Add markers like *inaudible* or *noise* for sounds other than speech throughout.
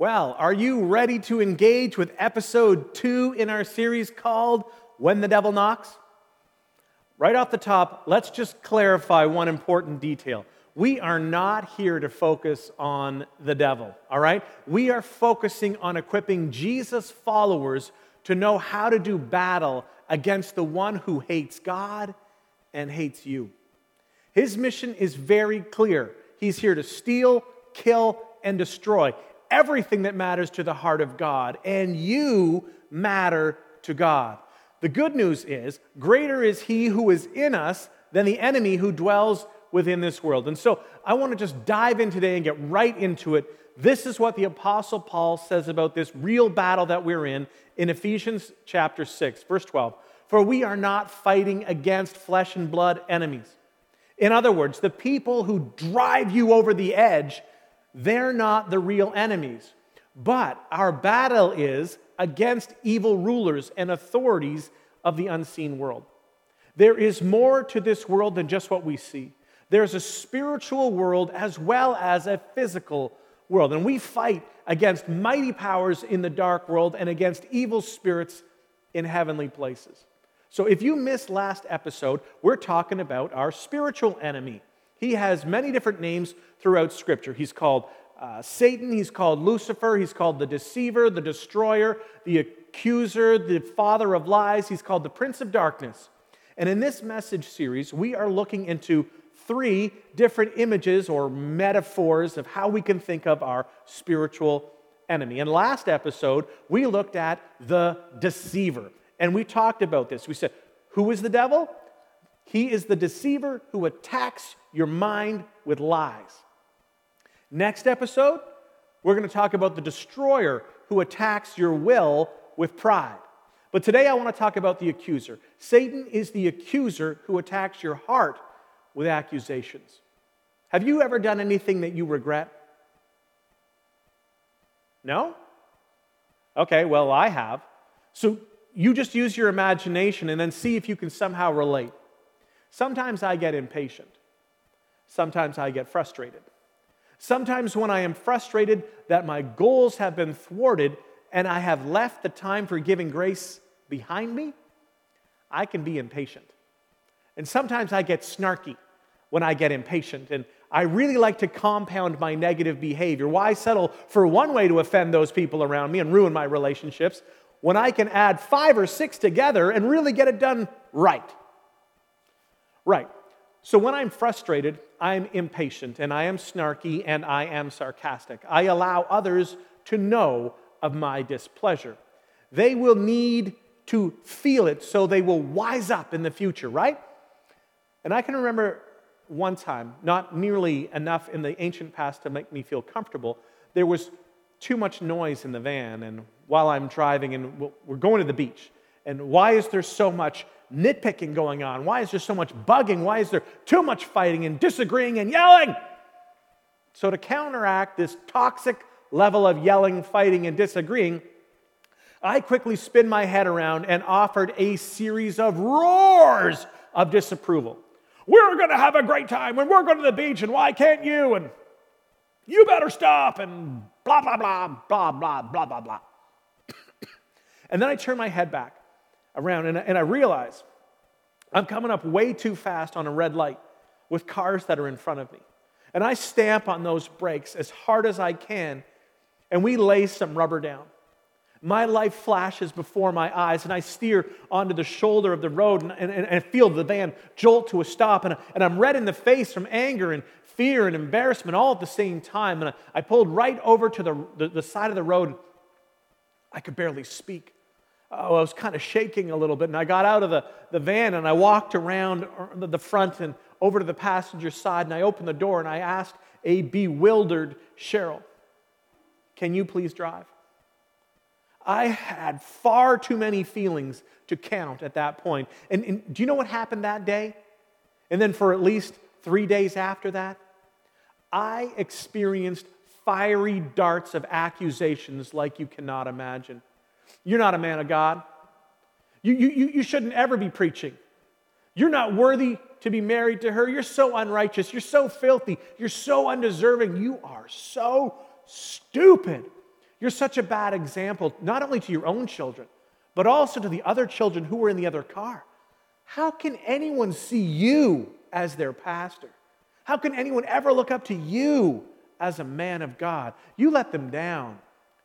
Well, are you ready to engage with episode two in our series called When the Devil Knocks? Right off the top, let's just clarify one important detail. We are not here to focus on the devil, all right? We are focusing on equipping Jesus' followers to know how to do battle against the one who hates God and hates you. His mission is very clear. He's here to steal, kill, and destroy everything that matters to the heart of God, and you matter to God. The good news is, greater is He who is in us than the enemy who dwells within this world. And so I want to just dive in today and get right into it. This is what the Apostle Paul says about this real battle that we're in in Ephesians chapter 6, verse 12. For we are not fighting against flesh and blood enemies. In other words, the people who drive you over the edge they're not the real enemies. But our battle is against evil rulers and authorities of the unseen world. There is more to this world than just what we see. There's a spiritual world as well as a physical world. And we fight against mighty powers in the dark world and against evil spirits in heavenly places. So if you missed last episode, we're talking about our spiritual enemy. He has many different names throughout Scripture. He's called uh, Satan, he's called Lucifer, he's called the deceiver, the destroyer, the accuser, the father of lies. He's called the prince of darkness. And in this message series, we are looking into three different images or metaphors of how we can think of our spiritual enemy. And last episode, we looked at the deceiver. And we talked about this. We said, Who is the devil? He is the deceiver who attacks your mind with lies. Next episode, we're going to talk about the destroyer who attacks your will with pride. But today I want to talk about the accuser. Satan is the accuser who attacks your heart with accusations. Have you ever done anything that you regret? No? Okay, well, I have. So you just use your imagination and then see if you can somehow relate. Sometimes I get impatient. Sometimes I get frustrated. Sometimes when I am frustrated that my goals have been thwarted and I have left the time for giving grace behind me, I can be impatient. And sometimes I get snarky when I get impatient. And I really like to compound my negative behavior. Why settle for one way to offend those people around me and ruin my relationships when I can add five or six together and really get it done right? Right. So when I'm frustrated, I'm impatient and I am snarky and I am sarcastic. I allow others to know of my displeasure. They will need to feel it so they will wise up in the future, right? And I can remember one time, not nearly enough in the ancient past to make me feel comfortable, there was too much noise in the van. And while I'm driving, and we're going to the beach, and why is there so much nitpicking going on? Why is there so much bugging? Why is there too much fighting and disagreeing and yelling? So, to counteract this toxic level of yelling, fighting, and disagreeing, I quickly spin my head around and offered a series of roars of disapproval. We're going to have a great time and we're going to the beach and why can't you? And you better stop and blah, blah, blah, blah, blah, blah, blah, blah. *coughs* and then I turn my head back around and, and I realize I'm coming up way too fast on a red light with cars that are in front of me. And I stamp on those brakes as hard as I can, and we lay some rubber down. My life flashes before my eyes, and I steer onto the shoulder of the road and, and, and feel the van jolt to a stop. And, and I'm red in the face from anger and fear and embarrassment all at the same time. And I, I pulled right over to the, the, the side of the road. I could barely speak oh, I was kind of shaking a little bit. And I got out of the, the van and I walked around the front and over to the passenger side. And I opened the door and I asked a bewildered Cheryl, Can you please drive? I had far too many feelings to count at that point. And, and do you know what happened that day? And then for at least three days after that? I experienced fiery darts of accusations like you cannot imagine. You're not a man of God. You, you, you shouldn't ever be preaching. You're not worthy to be married to her. You're so unrighteous. You're so filthy. You're so undeserving. You are so stupid. You're such a bad example, not only to your own children, but also to the other children who were in the other car. How can anyone see you as their pastor? How can anyone ever look up to you as a man of God? You let them down.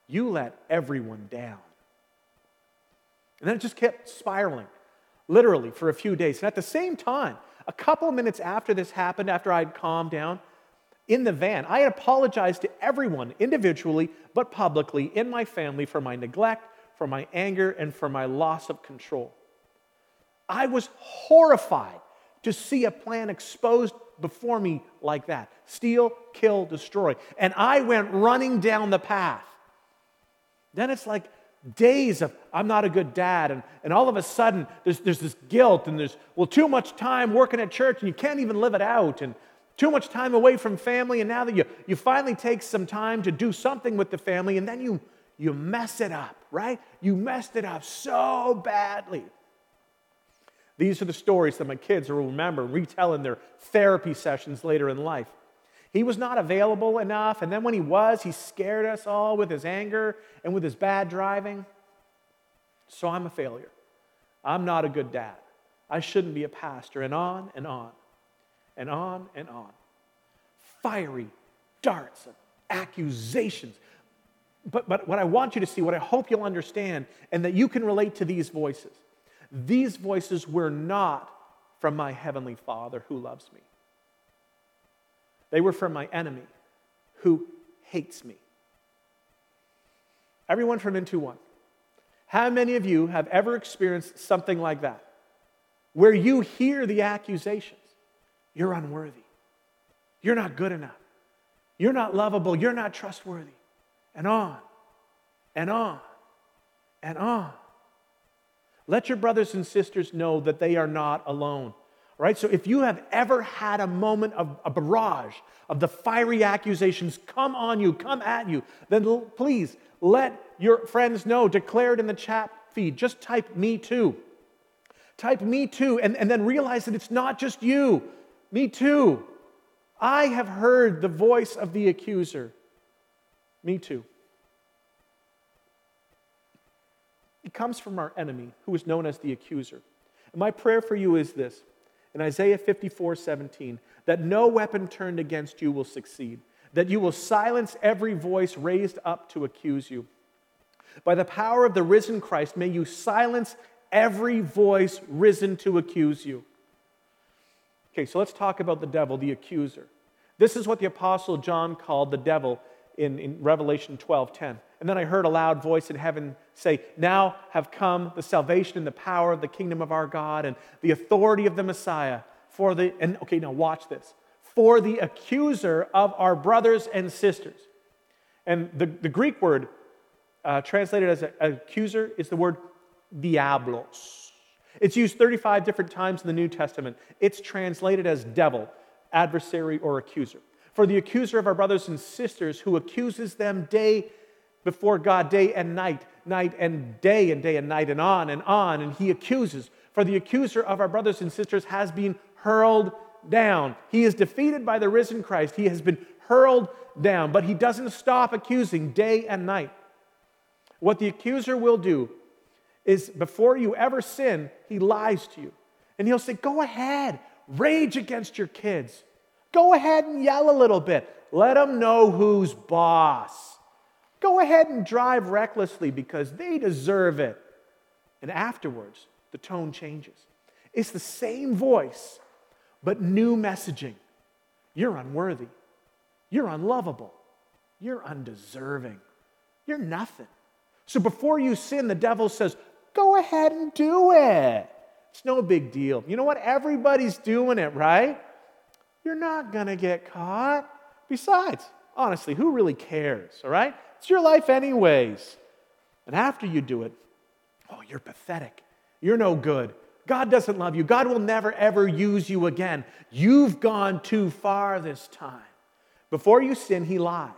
You let everyone down. And then it just kept spiraling, literally, for a few days. And at the same time, a couple minutes after this happened, after I'd calmed down, in the van, I had apologized to everyone individually, but publicly in my family for my neglect, for my anger, and for my loss of control. I was horrified to see a plan exposed before me like that steal, kill, destroy. And I went running down the path. Then it's like days of I'm not a good dad. And, and all of a sudden, there's, there's this guilt, and there's, well, too much time working at church, and you can't even live it out. And too much time away from family. And now that you, you finally take some time to do something with the family, and then you, you mess it up, right? You messed it up so badly. These are the stories that my kids will remember, retell in their therapy sessions later in life. He was not available enough, and then when he was, he scared us all with his anger and with his bad driving. So I'm a failure. I'm not a good dad. I shouldn't be a pastor, and on and on, and on and on. Fiery darts of accusations. But, but what I want you to see, what I hope you'll understand, and that you can relate to these voices, these voices were not from my heavenly Father who loves me. They were from my enemy who hates me. Everyone from Into One. How many of you have ever experienced something like that? Where you hear the accusations you're unworthy, you're not good enough, you're not lovable, you're not trustworthy, and on and on and on. Let your brothers and sisters know that they are not alone. Right? So if you have ever had a moment of a barrage of the fiery accusations come on you, come at you, then please let your friends know. Declare it in the chat feed. Just type me too. Type me too, and, and then realize that it's not just you. Me too. I have heard the voice of the accuser. Me too. It comes from our enemy, who is known as the accuser. And my prayer for you is this in Isaiah 54 17, that no weapon turned against you will succeed, that you will silence every voice raised up to accuse you. By the power of the risen Christ, may you silence every voice risen to accuse you. Okay, so let's talk about the devil, the accuser. This is what the Apostle John called the devil in, in Revelation 12 10. And then I heard a loud voice in heaven say, Now have come the salvation and the power of the kingdom of our God and the authority of the Messiah. For the, and okay, now watch this. For the accuser of our brothers and sisters. And the, the Greek word uh, translated as a, accuser is the word diablos. It's used 35 different times in the New Testament. It's translated as devil, adversary, or accuser. For the accuser of our brothers and sisters who accuses them day before God day and night, night and day and day and night and on and on, and he accuses. For the accuser of our brothers and sisters has been hurled down. He is defeated by the risen Christ. He has been hurled down, but he doesn't stop accusing day and night. What the accuser will do is before you ever sin, he lies to you. And he'll say, Go ahead, rage against your kids. Go ahead and yell a little bit. Let them know who's boss. Go ahead and drive recklessly because they deserve it. And afterwards, the tone changes. It's the same voice, but new messaging. You're unworthy. You're unlovable. You're undeserving. You're nothing. So before you sin, the devil says, Go ahead and do it. It's no big deal. You know what? Everybody's doing it, right? You're not going to get caught. Besides, honestly, who really cares, all right? It's your life, anyways. And after you do it, oh, you're pathetic. You're no good. God doesn't love you. God will never, ever use you again. You've gone too far this time. Before you sin, he lies.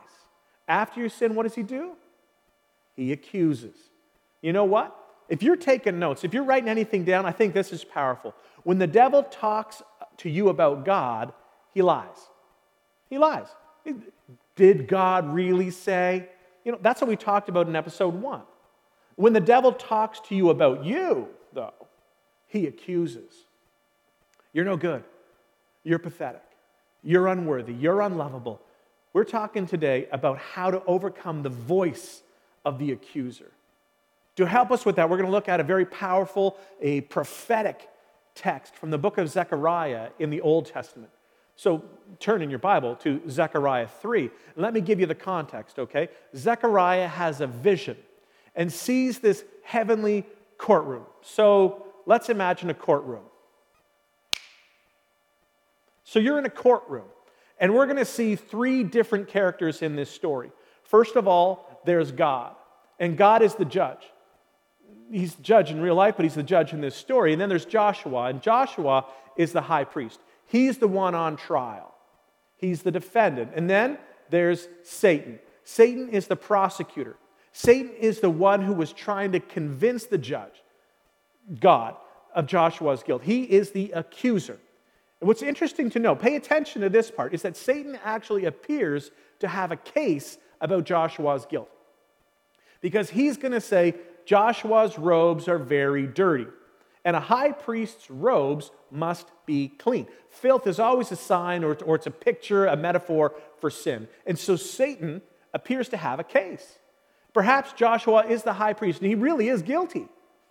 After you sin, what does he do? He accuses. You know what? If you're taking notes, if you're writing anything down, I think this is powerful. When the devil talks to you about God, he lies. He lies. Did God really say? You know, that's what we talked about in episode one. When the devil talks to you about you, though, he accuses. You're no good. You're pathetic. You're unworthy. You're unlovable. We're talking today about how to overcome the voice of the accuser. To help us with that, we're going to look at a very powerful, a prophetic text from the book of Zechariah in the Old Testament. So turn in your Bible to Zechariah 3. Let me give you the context, okay? Zechariah has a vision and sees this heavenly courtroom. So let's imagine a courtroom. So you're in a courtroom, and we're going to see three different characters in this story. First of all, there's God, and God is the judge he's the judge in real life, but he's the judge in this story. And then there's Joshua, and Joshua is the high priest. He's the one on trial, he's the defendant. And then there's Satan. Satan is the prosecutor. Satan is the one who was trying to convince the judge, God, of Joshua's guilt. He is the accuser. And what's interesting to know, pay attention to this part, is that Satan actually appears to have a case about Joshua's guilt. Because he's going to say, Joshua's robes are very dirty, and a high priest's robes must be clean. Filth is always a sign or, or it's a picture, a metaphor for sin. And so Satan appears to have a case. Perhaps Joshua is the high priest, and he really is guilty.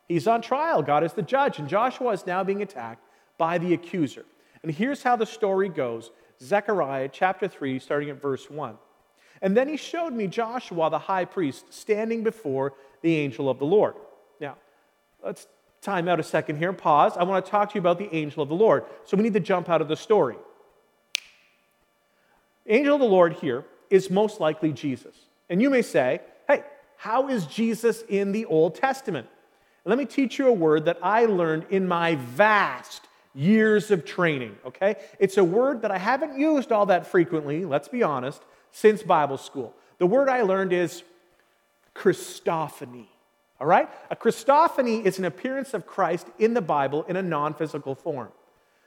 He's on trial. God is the judge, and Joshua is now being attacked by the accuser. And here's how the story goes Zechariah chapter 3, starting at verse 1. And then he showed me Joshua the high priest standing before the angel of the Lord. Now, let's time out a second here and pause. I want to talk to you about the angel of the Lord. So we need to jump out of the story. Angel of the Lord here is most likely Jesus. And you may say, hey, how is Jesus in the Old Testament? let me teach you a word that I learned in my vast years of training, okay? It's a word that I haven't used all that frequently, let's be honest, since Bible school. The word I learned is Christophany. All right? A Christophany is an appearance of Christ in the Bible in a non physical form.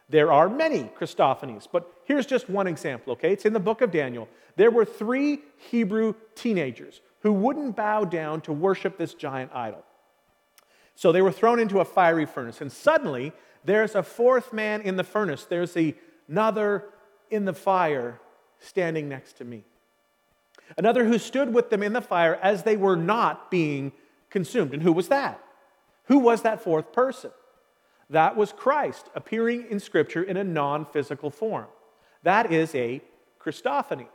There are many Christophanies, but here's just one example, okay? It's in the book of Daniel. There were three Hebrew teenagers who wouldn't bow down to worship this giant idol. So they were thrown into a fiery furnace, and suddenly there's a fourth man in the furnace. There's another in the fire standing next to me another who stood with them in the fire as they were not being consumed. And who was that? Who was that fourth person? That was Christ appearing in Scripture in a non physical form. That is a Christophany.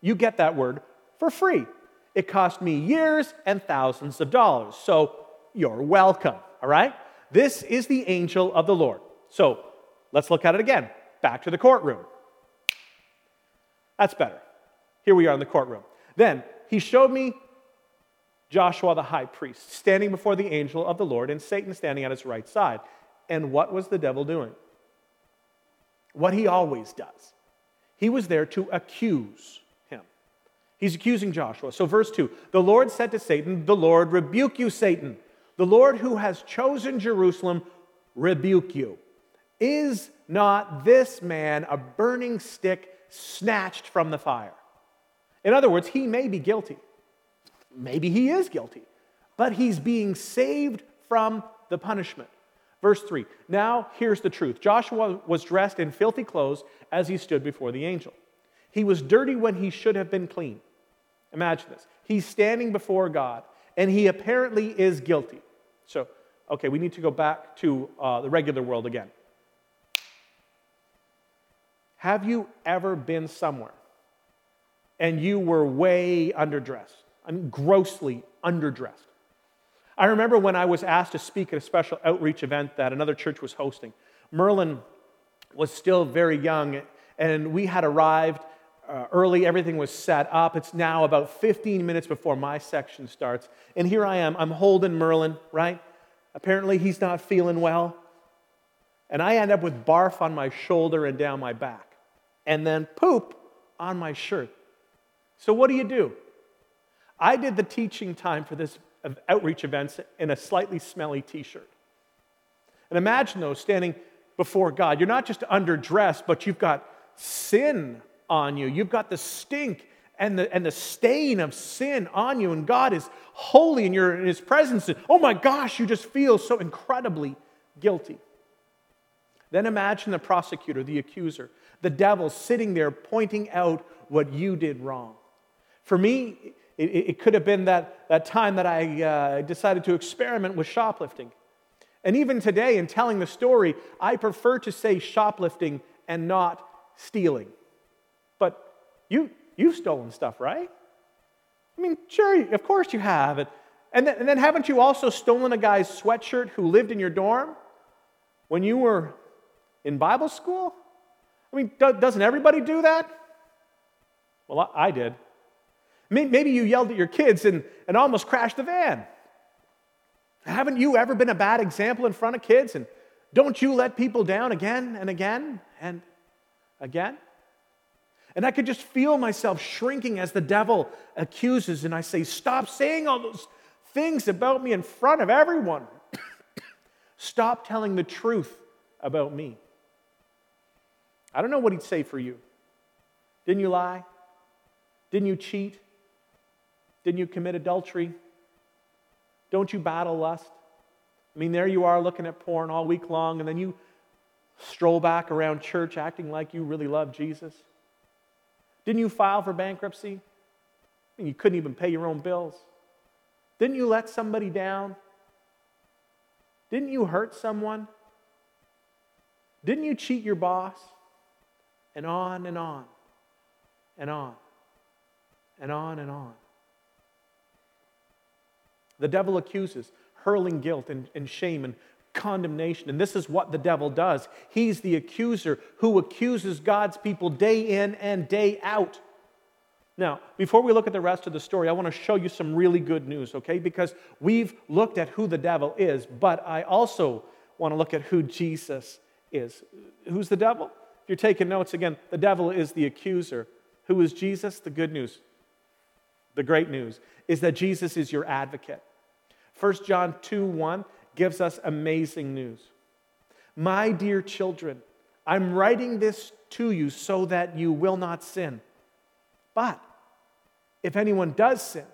You get that word for free. It cost me years and thousands of dollars. So you're welcome, all right? This is the angel of the Lord. So let's look at it again. Back to the courtroom. That's better. Here we are in the courtroom. Then he showed me Joshua the high priest standing before the angel of the Lord and Satan standing at his right side. And what was the devil doing? What he always does. He was there to accuse him. He's accusing Joshua. So, verse 2 The Lord said to Satan, The Lord rebuke you, Satan. The Lord who has chosen Jerusalem rebuke you. Is not this man a burning stick snatched from the fire? In other words, he may be guilty. Maybe he is guilty, but he's being saved from the punishment. Verse 3 Now here's the truth Joshua was dressed in filthy clothes as he stood before the angel. He was dirty when he should have been clean. Imagine this. He's standing before God, and he apparently is guilty. So, okay, we need to go back to uh, the regular world again. Have you ever been somewhere and you were way underdressed. I mean, grossly underdressed. I remember when I was asked to speak at a special outreach event that another church was hosting. Merlin was still very young, and we had arrived uh, early. Everything was set up. It's now about 15 minutes before my section starts. And here I am. I'm holding Merlin, right? Apparently, he's not feeling well. And I end up with barf on my shoulder and down my back, and then poop on my shirt. So, what do you do? I did the teaching time for this outreach events in a slightly smelly t shirt. And imagine those standing before God. You're not just underdressed, but you've got sin on you, you've got the stink and the, and the stain of sin on you, and God is holy and you're in His presence. And, oh my gosh, you just feel so incredibly guilty. Then imagine the prosecutor, the accuser, the devil sitting there pointing out what you did wrong. For me, it, it could have been that, that time that I uh, decided to experiment with shoplifting. And even today, in telling the story, I prefer to say shoplifting and not stealing. But you, you've stolen stuff, right? I mean, sure, of course you have. And then, and then haven't you also stolen a guy's sweatshirt who lived in your dorm when you were in Bible school? I mean, doesn't everybody do that? Well, I did. Maybe you yelled at your kids and, and almost crashed the van. Haven't you ever been a bad example in front of kids? And don't you let people down again and again and again? And I could just feel myself shrinking as the devil accuses, and I say, Stop saying all those things about me in front of everyone. *coughs* Stop telling the truth about me. I don't know what he'd say for you. Didn't you lie? Didn't you cheat? Didn't you commit adultery? Don't you battle lust? I mean, there you are looking at porn all week long, and then you stroll back around church acting like you really love Jesus. Didn't you file for bankruptcy? I mean, you couldn't even pay your own bills. Didn't you let somebody down? Didn't you hurt someone? Didn't you cheat your boss? And on and on and on and on and on. The devil accuses, hurling guilt and, and shame and condemnation. And this is what the devil does. He's the accuser who accuses God's people day in and day out. Now, before we look at the rest of the story, I want to show you some really good news, okay? Because we've looked at who the devil is, but I also want to look at who Jesus is. Who's the devil? If you're taking notes again, the devil is the accuser. Who is Jesus? The good news. The great news is that Jesus is your advocate. 1 John 2 1 gives us amazing news. My dear children, I'm writing this to you so that you will not sin. But if anyone does sin,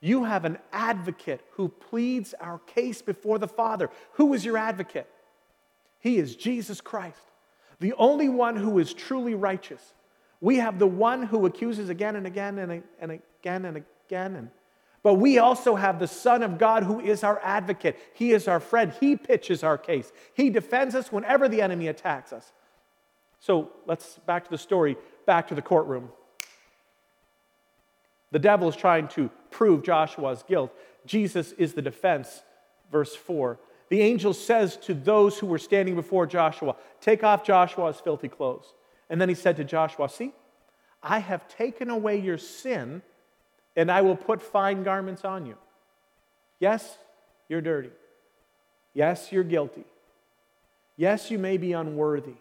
you have an advocate who pleads our case before the Father. Who is your advocate? He is Jesus Christ, the only one who is truly righteous. We have the one who accuses again and again and and again and again. And, but we also have the Son of God who is our advocate. He is our friend. He pitches our case. He defends us whenever the enemy attacks us. So let's back to the story, back to the courtroom. The devil is trying to prove Joshua's guilt. Jesus is the defense. Verse 4. The angel says to those who were standing before Joshua, Take off Joshua's filthy clothes. And then he said to Joshua, See, I have taken away your sin, and I will put fine garments on you. Yes, you're dirty. Yes, you're guilty. Yes, you may be unworthy.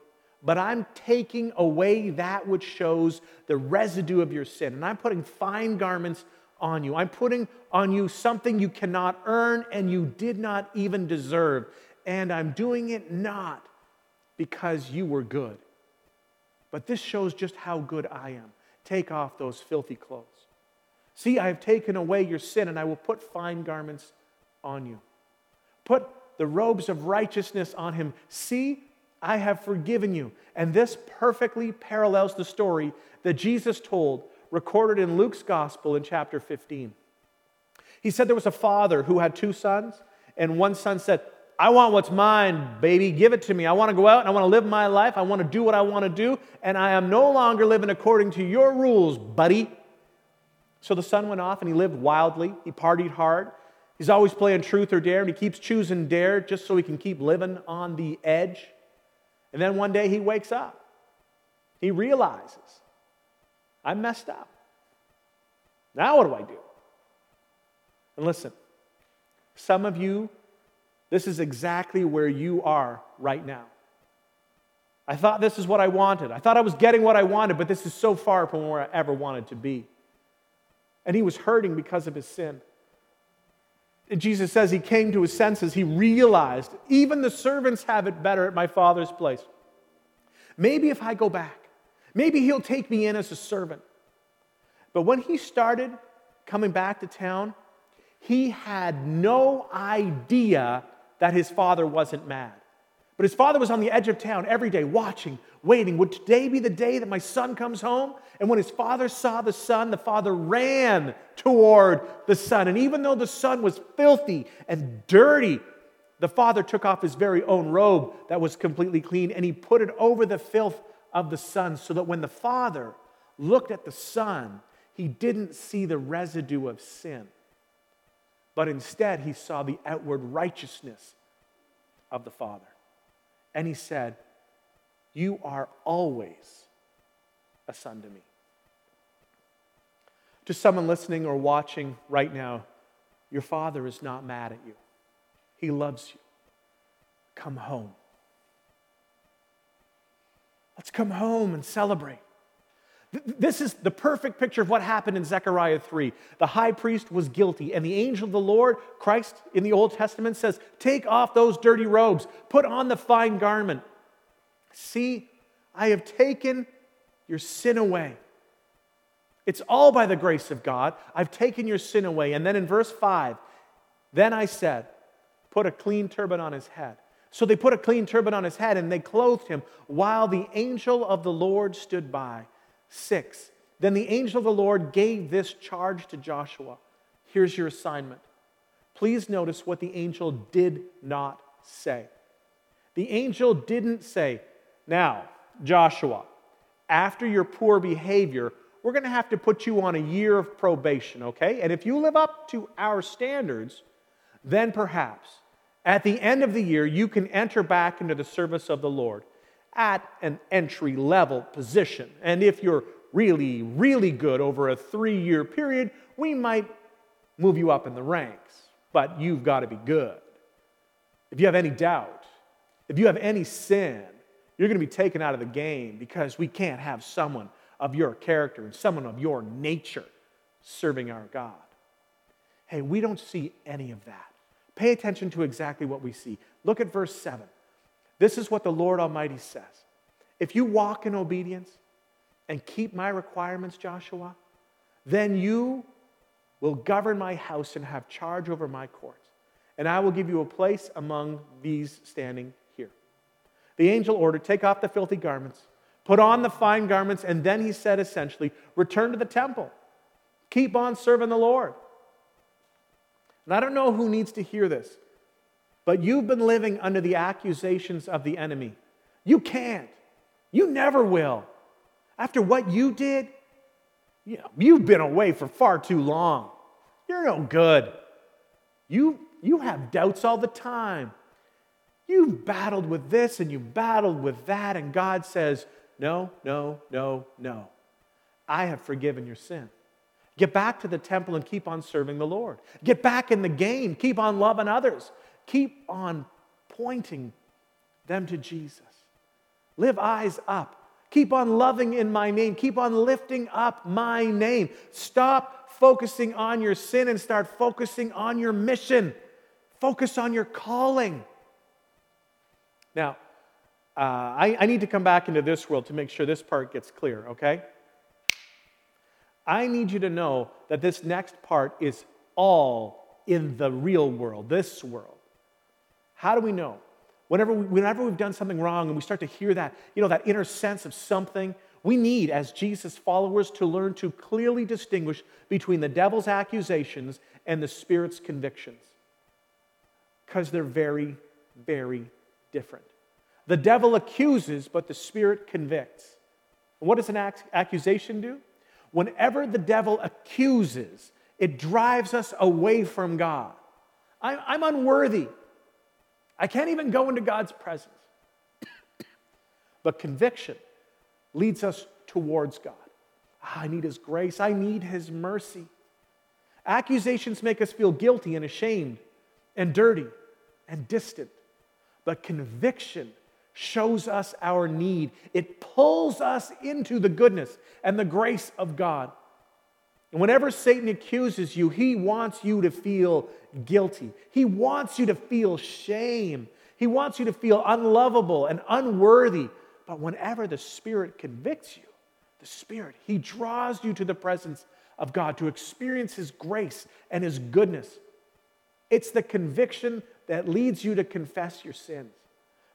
But I'm taking away that which shows the residue of your sin. And I'm putting fine garments on you. I'm putting on you something you cannot earn and you did not even deserve. And I'm doing it not because you were good, but this shows just how good I am. Take off those filthy clothes. See, I have taken away your sin, and I will put fine garments on you. Put the robes of righteousness on him. See, I have forgiven you. And this perfectly parallels the story that Jesus told, recorded in Luke's gospel in chapter 15. He said there was a father who had two sons, and one son said, I want what's mine, baby. Give it to me. I want to go out and I want to live my life. I want to do what I want to do. And I am no longer living according to your rules, buddy. So the son went off and he lived wildly. He partied hard. He's always playing truth or dare, and he keeps choosing dare just so he can keep living on the edge. And then one day he wakes up. He realizes, I messed up. Now what do I do? And listen, some of you this is exactly where you are right now. I thought this is what I wanted. I thought I was getting what I wanted, but this is so far from where I ever wanted to be. And he was hurting because of his sin. Jesus says he came to his senses. He realized even the servants have it better at my father's place. Maybe if I go back, maybe he'll take me in as a servant. But when he started coming back to town, he had no idea that his father wasn't mad. But his father was on the edge of town every day, watching, waiting. Would today be the day that my son comes home? And when his father saw the son, the father ran toward the son. And even though the son was filthy and dirty, the father took off his very own robe that was completely clean and he put it over the filth of the son so that when the father looked at the son, he didn't see the residue of sin, but instead he saw the outward righteousness of the father. And he said, You are always a son to me. To someone listening or watching right now, your father is not mad at you. He loves you. Come home. Let's come home and celebrate. This is the perfect picture of what happened in Zechariah 3. The high priest was guilty, and the angel of the Lord, Christ in the Old Testament, says, Take off those dirty robes, put on the fine garment. See, I have taken your sin away. It's all by the grace of God. I've taken your sin away. And then in verse 5, then I said, put a clean turban on his head. So they put a clean turban on his head and they clothed him while the angel of the Lord stood by. Six. Then the angel of the Lord gave this charge to Joshua. Here's your assignment. Please notice what the angel did not say. The angel didn't say, Now, Joshua, after your poor behavior, we're going to have to put you on a year of probation, okay? And if you live up to our standards, then perhaps at the end of the year, you can enter back into the service of the Lord at an entry level position. And if you're really, really good over a three year period, we might move you up in the ranks. But you've got to be good. If you have any doubt, if you have any sin, you're going to be taken out of the game because we can't have someone of your character and someone of your nature serving our God. Hey, we don't see any of that. Pay attention to exactly what we see. Look at verse 7. This is what the Lord Almighty says If you walk in obedience and keep my requirements, Joshua, then you will govern my house and have charge over my courts, and I will give you a place among these standing here. The angel ordered, Take off the filthy garments, put on the fine garments, and then he said essentially, Return to the temple, keep on serving the Lord. And I don't know who needs to hear this, but you've been living under the accusations of the enemy. You can't. You never will. After what you did, you know, you've been away for far too long. You're no good. You, you have doubts all the time. You've battled with this and you've battled with that, and God says, No, no, no, no. I have forgiven your sin. Get back to the temple and keep on serving the Lord. Get back in the game. Keep on loving others. Keep on pointing them to Jesus. Live eyes up. Keep on loving in my name. Keep on lifting up my name. Stop focusing on your sin and start focusing on your mission. Focus on your calling. Now, uh, I, I need to come back into this world to make sure this part gets clear, okay? I need you to know that this next part is all in the real world, this world. How do we know? Whenever, we, whenever we've done something wrong and we start to hear that, you know, that inner sense of something, we need, as Jesus followers, to learn to clearly distinguish between the devil's accusations and the Spirit's convictions. Because they're very, very different. The devil accuses, but the Spirit convicts. What does an accusation do? whenever the devil accuses, it drives us away from God. I'm unworthy. I can't even go into God's presence. *coughs* but conviction leads us towards God. Ah, I need His grace, I need His mercy. Accusations make us feel guilty and ashamed and dirty and distant. But conviction shows us our need. It pulls us into the goodness and the grace of God. And whenever Satan accuses you, he wants you to feel guilty. He wants you to feel shame. He wants you to feel unlovable and unworthy. But whenever the Spirit convicts you, the Spirit, He draws you to the presence of God, to experience His grace and His goodness. It's the conviction that leads you to confess your sins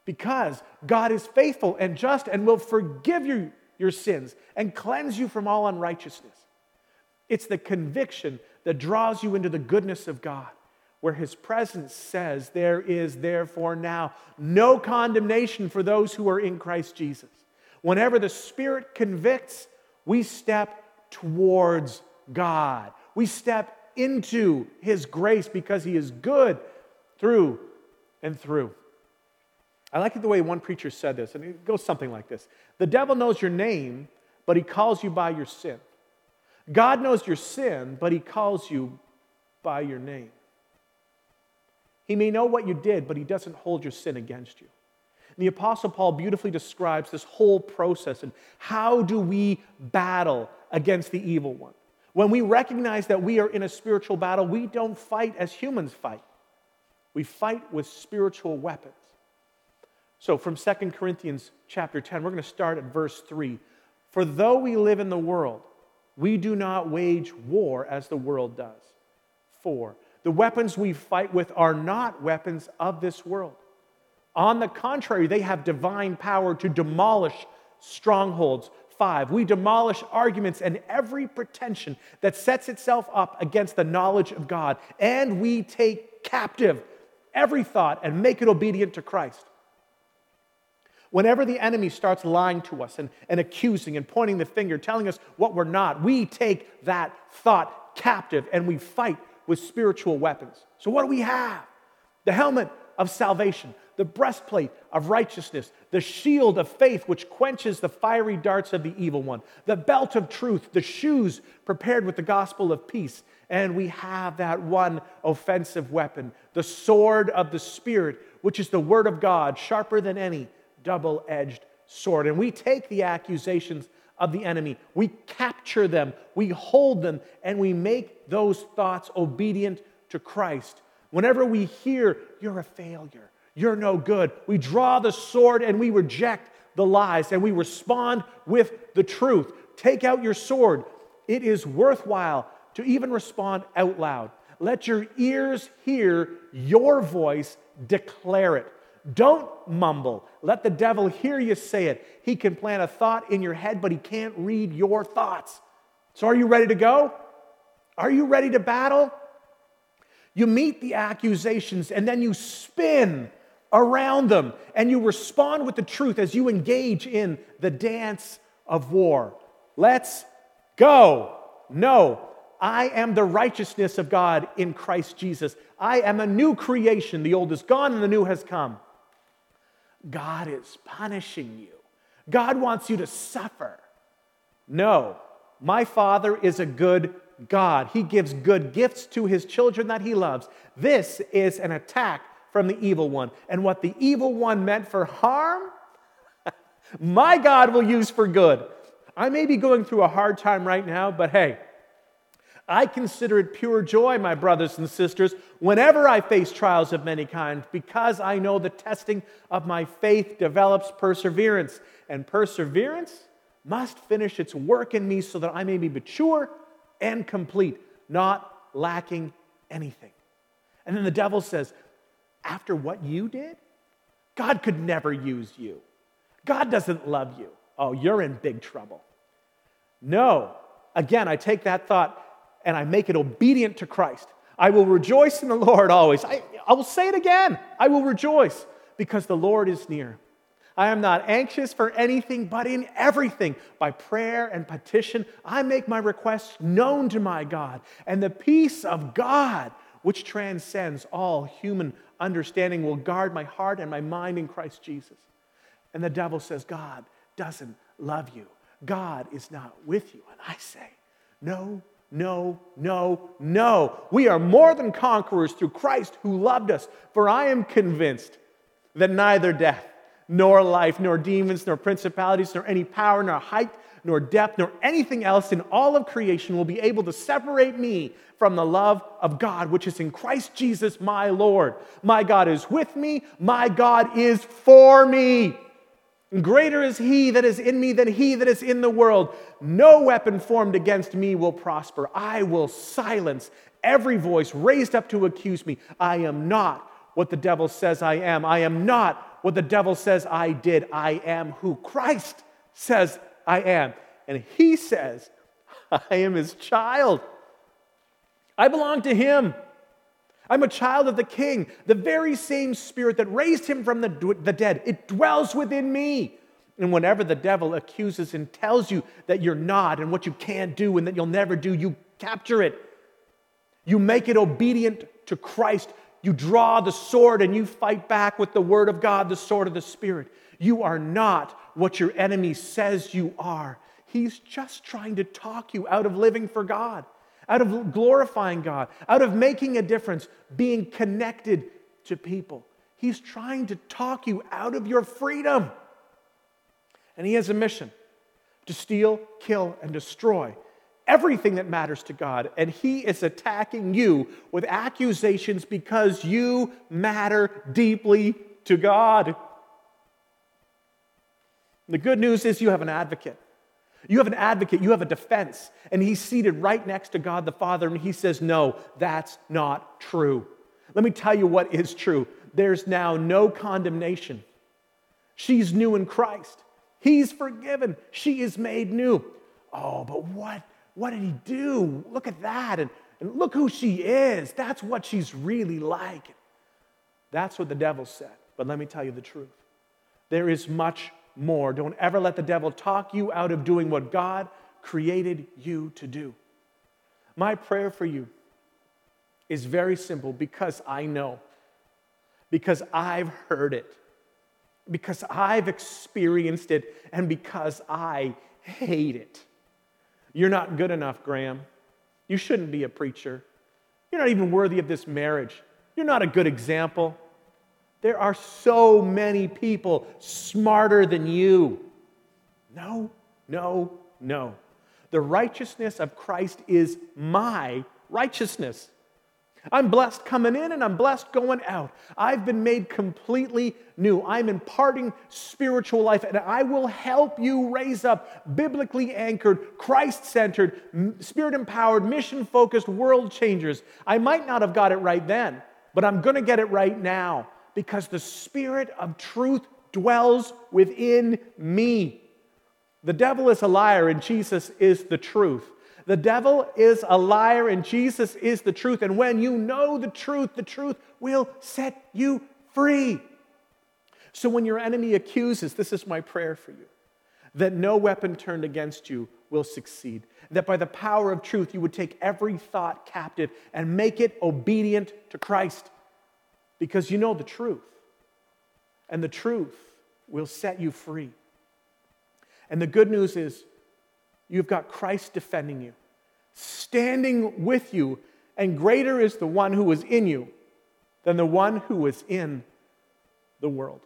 because God is faithful and just and will forgive you your sins and cleanse you from all unrighteousness. It's the conviction that draws you into the goodness of God, where His presence says, There is therefore now no condemnation for those who are in Christ Jesus. Whenever the Spirit convicts, we step towards God. We step into His grace because He is good through and through. I like it the way one preacher said this, and it goes something like this The devil knows your name, but he calls you by your sin. God knows your sin, but he calls you by your name. He may know what you did, but he doesn't hold your sin against you. And the Apostle Paul beautifully describes this whole process and how do we battle against the evil one. When we recognize that we are in a spiritual battle, we don't fight as humans fight. We fight with spiritual weapons. So from 2 Corinthians chapter 10, we're going to start at verse 3. For though we live in the world, we do not wage war as the world does. 4. The weapons we fight with are not weapons of this world. On the contrary, they have divine power to demolish strongholds. 5. We demolish arguments and every pretension that sets itself up against the knowledge of God, and we take captive every thought and make it obedient to Christ. Whenever the enemy starts lying to us and, and accusing and pointing the finger, telling us what we're not, we take that thought captive and we fight with spiritual weapons. So, what do we have? The helmet of salvation, the breastplate of righteousness, the shield of faith, which quenches the fiery darts of the evil one, the belt of truth, the shoes prepared with the gospel of peace. And we have that one offensive weapon, the sword of the Spirit, which is the word of God, sharper than any double edged sword. And we take the accusations of the enemy, we capture them, we hold them, and we make those thoughts obedient to Christ. Whenever we hear, you're a failure, you're no good, we draw the sword and we reject the lies and we respond with the truth. Take out your sword. It is worthwhile to even respond out loud. Let your ears hear your voice declare it. Don't mumble. Let the devil hear you say it. He can plant a thought in your head, but he can't read your thoughts. So, are you ready to go? Are you ready to battle? You meet the accusations and then you spin around them and you respond with the truth as you engage in the dance of war. Let's go. No, I am the righteousness of God in Christ Jesus. I am a new creation. The old is gone and the new has come. God is punishing you. God wants you to suffer. No, my Father is a good God. He gives good gifts to his children that he loves. This is an attack from the evil one. And what the evil one meant for harm, *laughs* my God will use for good. I may be going through a hard time right now, but hey, I consider it pure joy, my brothers and sisters, whenever I face trials of many kinds, because I know the testing of my faith develops perseverance. And perseverance must finish its work in me so that I may be mature and complete, not lacking anything. And then the devil says, After what you did, God could never use you. God doesn't love you. Oh, you're in big trouble. No. Again, I take that thought and I make it obedient to Christ. I will rejoice in the Lord always. I, I will say it again. I will rejoice because the Lord is near. I am not anxious for anything, but in everything, by prayer and petition, I make my requests known to my God. And the peace of God, which transcends all human understanding, will guard my heart and my mind in Christ Jesus. And the devil says, God doesn't love you. God is not with you. And I say, No, no, no, no. We are more than conquerors through Christ who loved us. For I am convinced that neither death, nor life, nor demons, nor principalities, nor any power, nor height, nor depth, nor anything else in all of creation will be able to separate me from the love of God, which is in Christ Jesus my Lord. My God is with me, my God is for me. Greater is he that is in me than he that is in the world. No weapon formed against me will prosper. I will silence every voice raised up to accuse me. I am not what the devil says I am. I am not what the devil says I did. I am who Christ says I am. And he says, *laughs* I am his child. I belong to him. I'm a child of the king. The very same spirit that raised him from the, the dead, it dwells within me. And whenever the devil accuses and tells you that you're not and what you can't do and that you'll never do, you capture it. You make it obedient to Christ. You draw the sword and you fight back with the word of God, the sword of the Spirit. You are not what your enemy says you are. He's just trying to talk you out of living for God out of glorifying God, out of making a difference, being connected to people. He's trying to talk you out of your freedom. And He has a mission to steal, kill, and destroy everything that matters to God. And He is attacking you with accusations because you matter deeply to God. The good news is you have an advocate. You have an advocate, you have a defense, and he's seated right next to God the Father, and he says, No, that's not true. Let me tell you what is true. There's now no condemnation. She's new in Christ. He's forgiven. She is made new. Oh, but what, what did he do? Look at that. And, and look who she is. That's what she's really like. That's what the devil said. But let me tell you the truth. There is much more. Don't ever let the devil talk you out of doing what God created you to do. My prayer for you is very simple because I know, because I've heard it, because I've experienced it, and because I hate it. You're not good enough, Graham. You shouldn't be a preacher. You're not even worthy of this marriage. You're not a good example. There are so many people smarter than you. No, no, no. The righteousness of Christ is my righteousness. I'm blessed coming in and I'm blessed going out. I've been made completely new. I'm imparting spiritual life and I will help you raise up biblically anchored, Christ centered, spirit empowered, mission focused world changers. I might not have got it right then, but I'm going to get it right now because the Spirit of truth dwells within me. The devil is a liar and Jesus is the truth. The devil is a liar and Jesus is the truth. And when you know the truth, the truth will set you free. So when your enemy accuses, this is my prayer for you that no weapon turned against you will succeed. That by the power of truth, you would take every thought captive and make it obedient to Christ because you know the truth. And the truth will set you free. And the good news is you've got Christ defending you, standing with you, and greater is the one who is in you than the one who is in the world.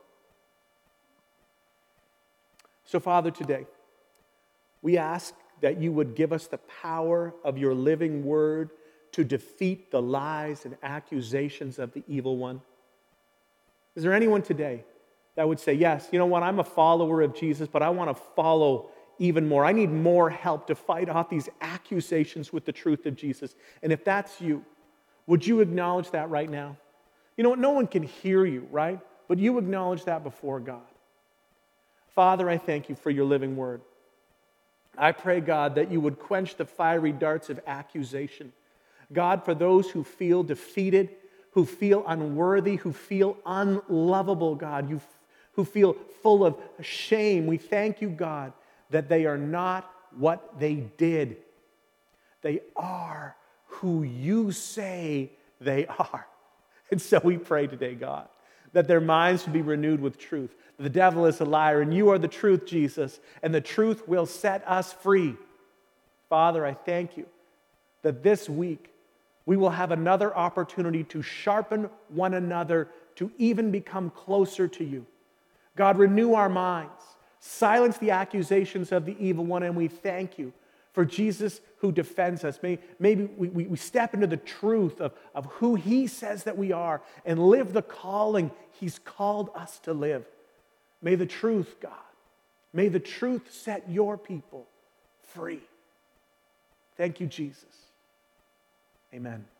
So, Father, today, we ask that you would give us the power of your living word to defeat the lies and accusations of the evil one? Is there anyone today that would say, Yes, you know what? I'm a follower of Jesus, but I want to follow even more. I need more help to fight off these accusations with the truth of Jesus. And if that's you, would you acknowledge that right now? You know what? No one can hear you, right? But you acknowledge that before God. Father, I thank you for your living word. I pray, God, that you would quench the fiery darts of accusation God, for those who feel defeated, who feel unworthy, who feel unlovable, God, you, who feel full of shame, we thank you, God, that they are not what they did. They are who you say they are. And so we pray today, God, that their minds would be renewed with truth. The devil is a liar, and you are the truth, Jesus, and the truth will set us free. Father, I thank you that this week we will have another opportunity to sharpen one another to even become closer to you. God, renew our minds, silence the accusations of the evil one, and we thank you for Jesus who defends us. May, maybe we, we, we step into the truth of, of who he says that we are and live the calling he's called us to live. May the truth, God, May the truth set your people free. Thank you, Jesus. Amen.